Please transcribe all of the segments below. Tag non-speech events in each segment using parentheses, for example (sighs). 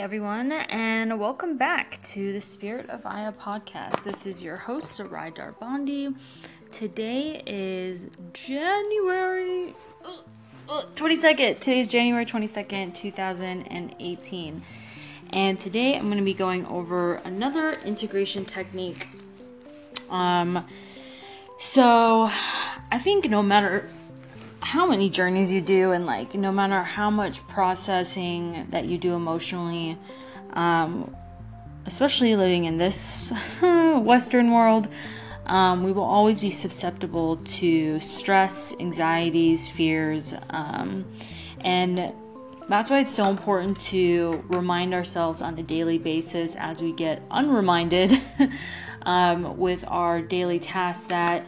everyone, and welcome back to the Spirit of Aya podcast. This is your host, Sarai Darbandi. Today is January 22nd. Today is January 22nd, 2018. And today I'm going to be going over another integration technique. Um, so I think no matter how many journeys you do and like no matter how much processing that you do emotionally um, especially living in this (laughs) western world um, we will always be susceptible to stress anxieties fears um, and that's why it's so important to remind ourselves on a daily basis as we get unreminded (laughs) um, with our daily tasks that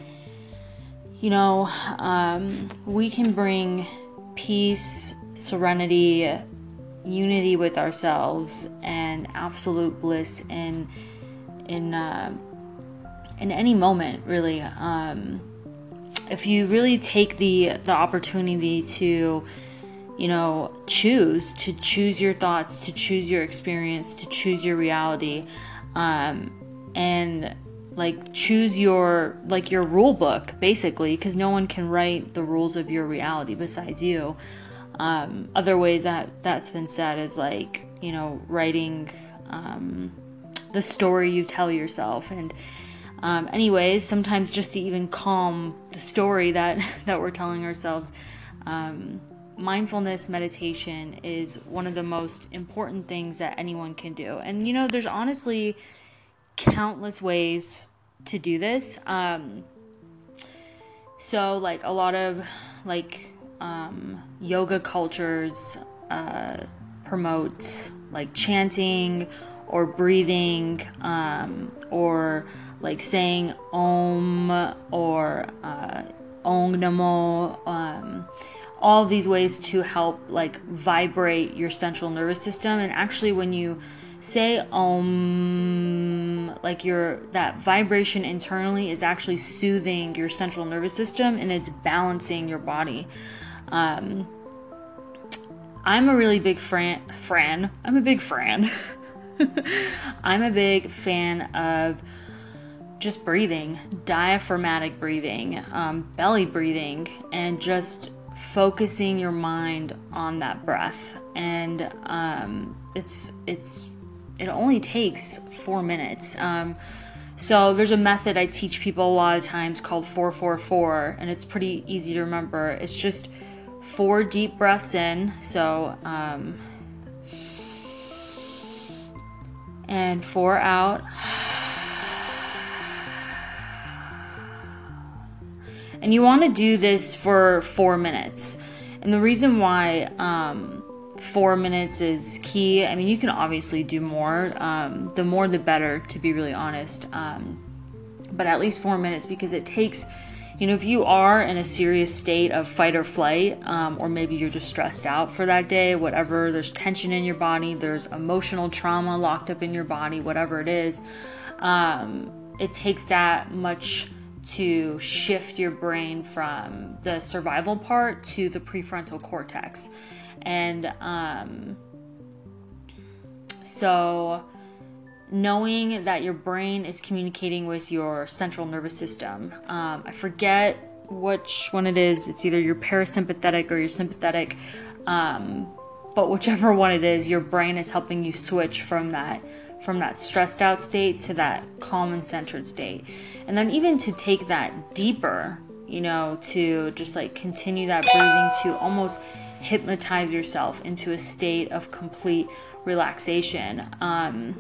you know, um, we can bring peace, serenity, unity with ourselves, and absolute bliss in in uh, in any moment, really. Um, if you really take the the opportunity to you know choose to choose your thoughts to choose your experience to choose your reality um, and like choose your like your rule book basically because no one can write the rules of your reality besides you. Um, other ways that that's been said is like you know writing um, the story you tell yourself. And um, anyways sometimes just to even calm the story that (laughs) that we're telling ourselves um, mindfulness meditation is one of the most important things that anyone can do. And you know there's honestly countless ways to do this. Um, so, like, a lot of like um, yoga cultures uh, promote like chanting or breathing um, or like saying om or uh, ong namo um, all these ways to help like vibrate your central nervous system and actually when you say om like your that vibration internally is actually soothing your central nervous system and it's balancing your body. Um, i'm a really big fran fran i'm a big fran. (laughs) I'm a big fan of just breathing diaphragmatic breathing um, belly breathing and just focusing your mind on that breath. And um, it's it's it only takes four minutes. Um, so there's a method I teach people a lot of times called 444, and it's pretty easy to remember. It's just four deep breaths in, so um, and four out. And you want to do this for four minutes. And the reason why um, four minutes is key. I mean, you can obviously do more. Um, the more, the better, to be really honest. Um, but at least four minutes because it takes, you know, if you are in a serious state of fight or flight, um, or maybe you're just stressed out for that day, whatever, there's tension in your body, there's emotional trauma locked up in your body, whatever it is, um, it takes that much to shift your brain from the survival part to the prefrontal cortex. And um, so, knowing that your brain is communicating with your central nervous system, um, I forget which one it is. It's either your parasympathetic or your sympathetic. Um, but whichever (laughs) one it is, your brain is helping you switch from that from that stressed out state to that calm and centered state. And then even to take that deeper, you know, to just like continue that breathing to almost hypnotize yourself into a state of complete relaxation. Um,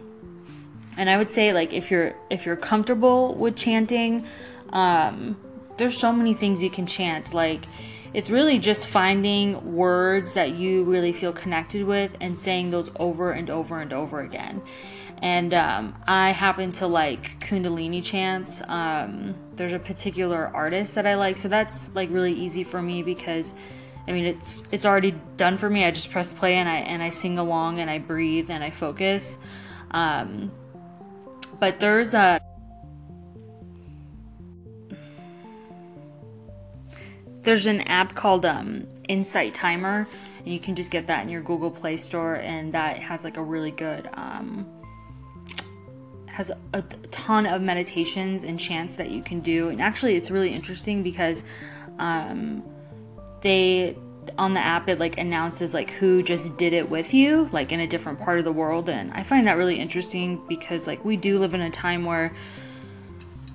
and I would say like if you're if you're comfortable with chanting, um, there's so many things you can chant. Like it's really just finding words that you really feel connected with and saying those over and over and over again. And um, I happen to like Kundalini chants. Um, there's a particular artist that I like, so that's like really easy for me because I mean, it's it's already done for me. I just press play and I and I sing along and I breathe and I focus. Um, but there's a there's an app called um, Insight Timer, and you can just get that in your Google Play Store, and that has like a really good. Um, has a ton of meditations and chants that you can do, and actually, it's really interesting because um, they on the app it like announces like who just did it with you like in a different part of the world and i find that really interesting because like we do live in a time where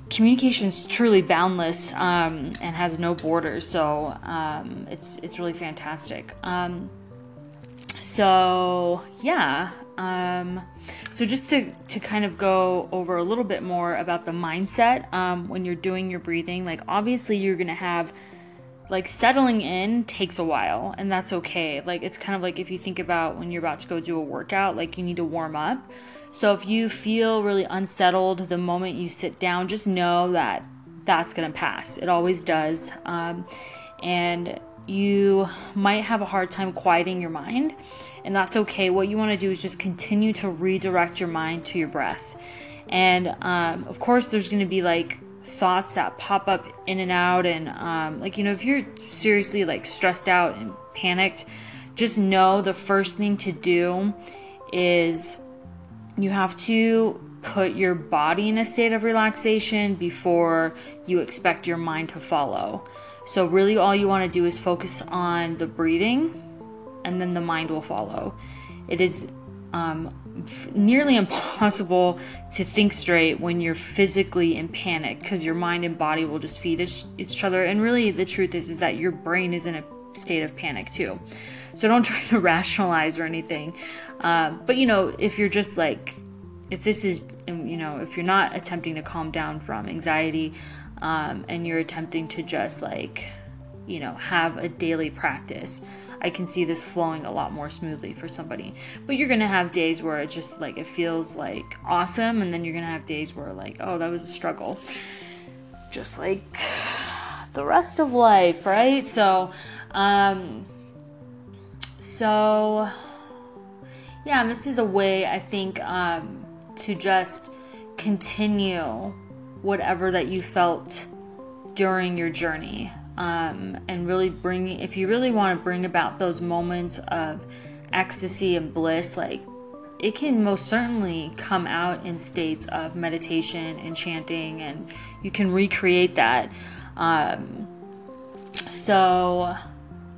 communication is truly boundless um, and has no borders so um, it's it's really fantastic. Um, so yeah um, so just to, to kind of go over a little bit more about the mindset um, when you're doing your breathing like obviously you're gonna have like settling in takes a while and that's okay. Like it's kind of like if you think about when you're about to go do a workout like you need to warm up. So if you feel really unsettled the moment you sit down just know that that's going to pass. It always does. Um, and you might have a hard time quieting your mind and that's okay. What you want to do is just continue to redirect your mind to your breath. And um, of course there's going to be like thoughts that pop up in and out and um, like you know if you're seriously like stressed out and panicked just know the first thing to do is you have to put your body in a state of relaxation before you expect your mind to follow. So really all you want to do is focus on the breathing and then the mind will follow. It is um, nearly (laughs) impossible to think straight when you're physically in panic because your mind and body will just feed each, each other. And really, the truth is, is that your brain is in a state of panic too. So don't (laughs) try to rationalize or anything. Uh, but you know, if you're just like, if this is, you know, if you're not attempting to calm down from anxiety um, and you're attempting to just like, you know, have a daily practice I can see this flowing a lot more smoothly for somebody. But you're gonna have days where it just like it feels like awesome, and then you're gonna have days where like, oh, that was a struggle. Just like the rest of life, right? So, um, so yeah, this is a way I think um, to just continue whatever that you felt during your journey um, and really bring if you really want to bring about those moments of ecstasy and bliss like it can most certainly come out in states of meditation and chanting and you can recreate that. Um, so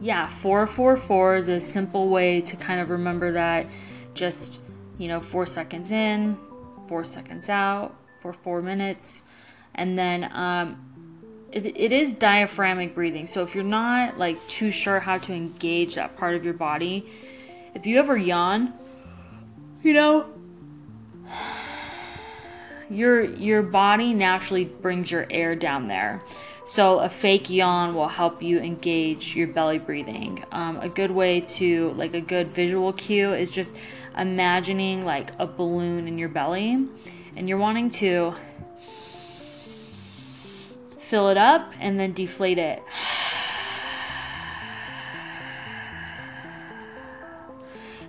yeah 444 is a simple way to kind of remember that. Just you know four seconds in four seconds out for four minutes. And then um, it, it is diaphragmic breathing. So if you're not like too sure how to engage that part of your body, if you ever yawn, you know, your your body naturally brings your air down there. So a fake yawn will help you engage your belly breathing. Um, a good way to like a good visual cue is just imagining like a balloon in your belly, and you're wanting to fill it up, and then deflate it. (sighs)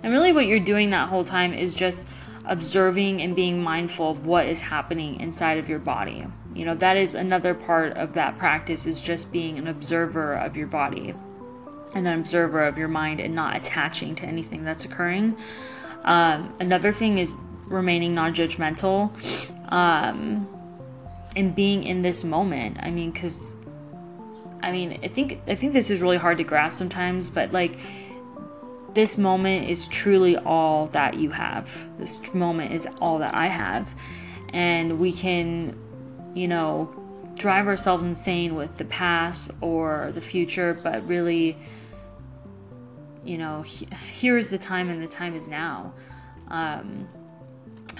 And really, what you're doing that whole time is just observing and being mindful of what is happening inside of your body. You know, that is another part of that practice is just being an observer of your body, an observer of your mind, and not attaching to anything that's occurring. Um, another thing is remaining non judgmental. Um, and being in this moment. I mean, because I mean, I think I think this is really hard to grasp sometimes, but like this moment is truly all that you have. This moment is all that I have, and we can, you know, drive ourselves insane with the past or the future, but really, you know, he, here is the time, and the time is now. Um,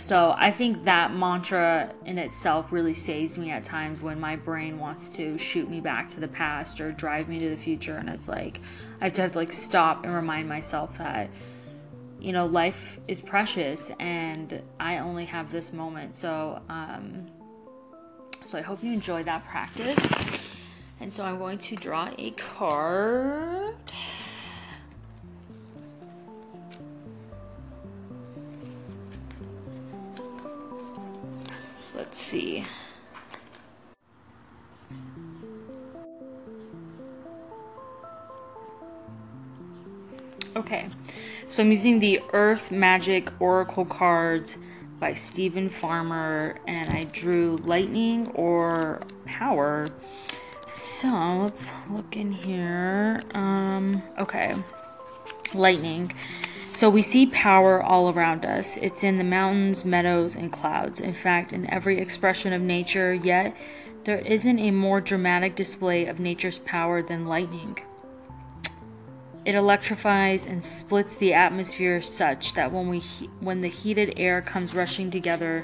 so I think that mantra in itself really saves me at times when my brain wants to shoot me back to the past or drive me to the future and it's like I have to have to like stop and remind myself that you know life is precious and I only have this moment. So um so I hope you enjoy that practice. And so I'm going to draw a card. Let's see. Okay, so I'm using the Earth Magic Oracle cards by Steven Farmer, and I drew lightning or power. So let's look in here. Um, okay, lightning. So we see power all around us. It's in the mountains, meadows, and clouds. In fact, in every expression of nature, yet there isn't a more dramatic display of nature's power than lightning. It electrifies and splits the atmosphere such that when we when the heated air comes rushing together,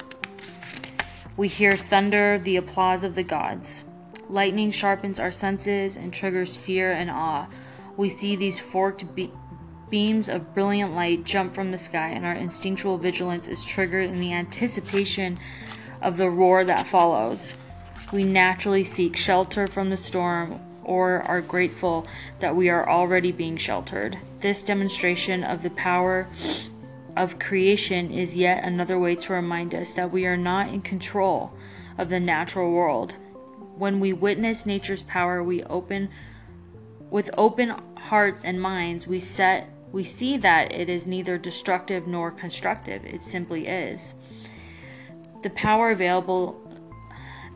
we hear thunder, the applause of the gods. Lightning sharpens our senses and triggers fear and awe. We see these forked be- beams of brilliant light jump from the sky, and our instinctual vigilance is triggered in the anticipation of the roar that follows. We naturally seek shelter from the storm or are grateful that we are already being sheltered. This demonstration of the power of creation is yet another way to remind us that we are not in control of the natural world. When we witness nature's power, we open with open hearts and minds, we set we see that it is neither destructive nor constructive. It simply is. The power available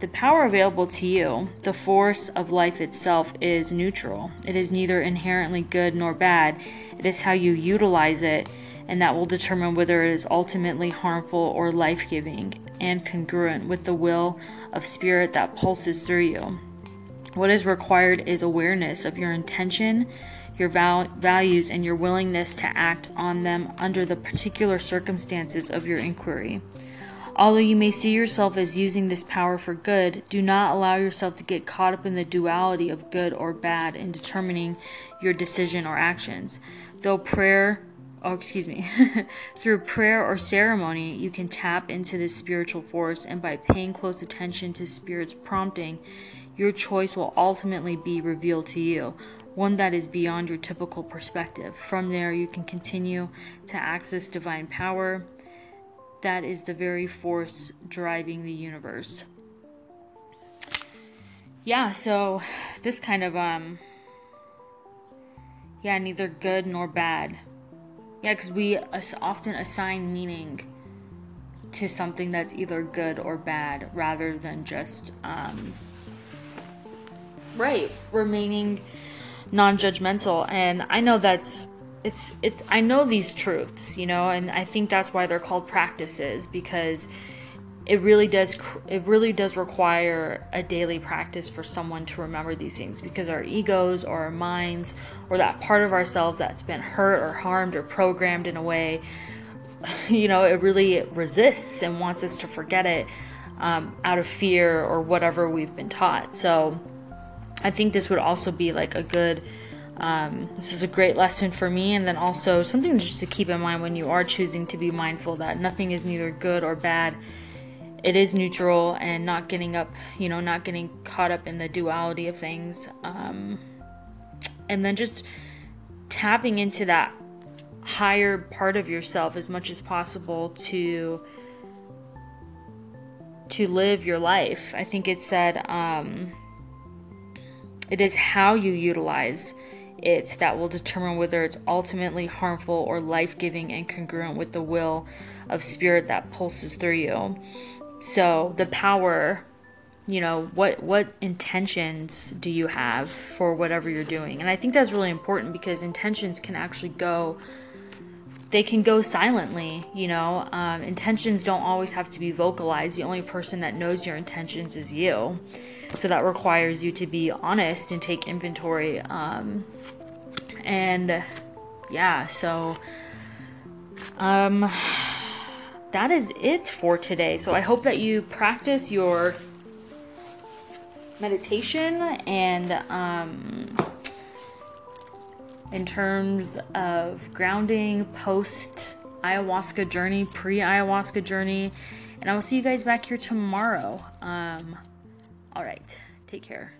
the power available to you, the force of life itself, is neutral. It is neither inherently good nor bad. It is how you utilize it, and that will determine whether it is ultimately harmful or life giving and congruent with the will of spirit that pulses through you. What is required is awareness of your intention, your val- values, and your willingness to act on them under the particular circumstances of your inquiry. Although you may see yourself as using this power for good, do not allow yourself to get caught up in the duality of good or bad in determining your decision or actions. Though prayer, oh, excuse me, (laughs) through prayer or ceremony, you can tap into this spiritual force, and by paying close attention to Spirit's prompting, your choice will ultimately be revealed to you, one that is beyond your typical perspective. From there, you can continue to access divine power that is the very force driving the universe. Yeah, so this kind of um yeah, neither good nor bad. Yeah, cuz we often assign meaning to something that's either good or bad rather than just um right, remaining non-judgmental and I know that's it's it's I know these truths, you know, and I think that's why they're called practices because it really does it really does require a daily practice for someone to remember these things because our egos or our minds or that part of ourselves that's been hurt or harmed or programmed in a way (sighs) you know it really resists and wants us to forget it um, out of fear or whatever we've been taught. So i think this would also be like a good um, this is a great lesson for me, and then also something just to keep in mind when you are choosing to be mindful that nothing is neither good or bad. It is neutral, and not getting up, you know, not getting caught up in the duality of things. Um, and then just tapping into that higher part of yourself as much as possible to to live your life. I think it said um, it is how you utilize it that will determine whether it's ultimately harmful or life giving and congruent with the will of spirit that pulses through you. So, the power you know what what intentions do you have for whatever you're doing and i think that's really important because intentions can actually go they can go silently you know? Um, intentions don't always have to be vocalized. The only person that knows your intentions is you. So that requires you to be honest and take inventory um, and yeah, so um that is it for today. So I hope that you practice your meditation and um in terms of grounding post ayahuasca journey, pre ayahuasca journey. And I will see you guys back here tomorrow. Um, all right, take care.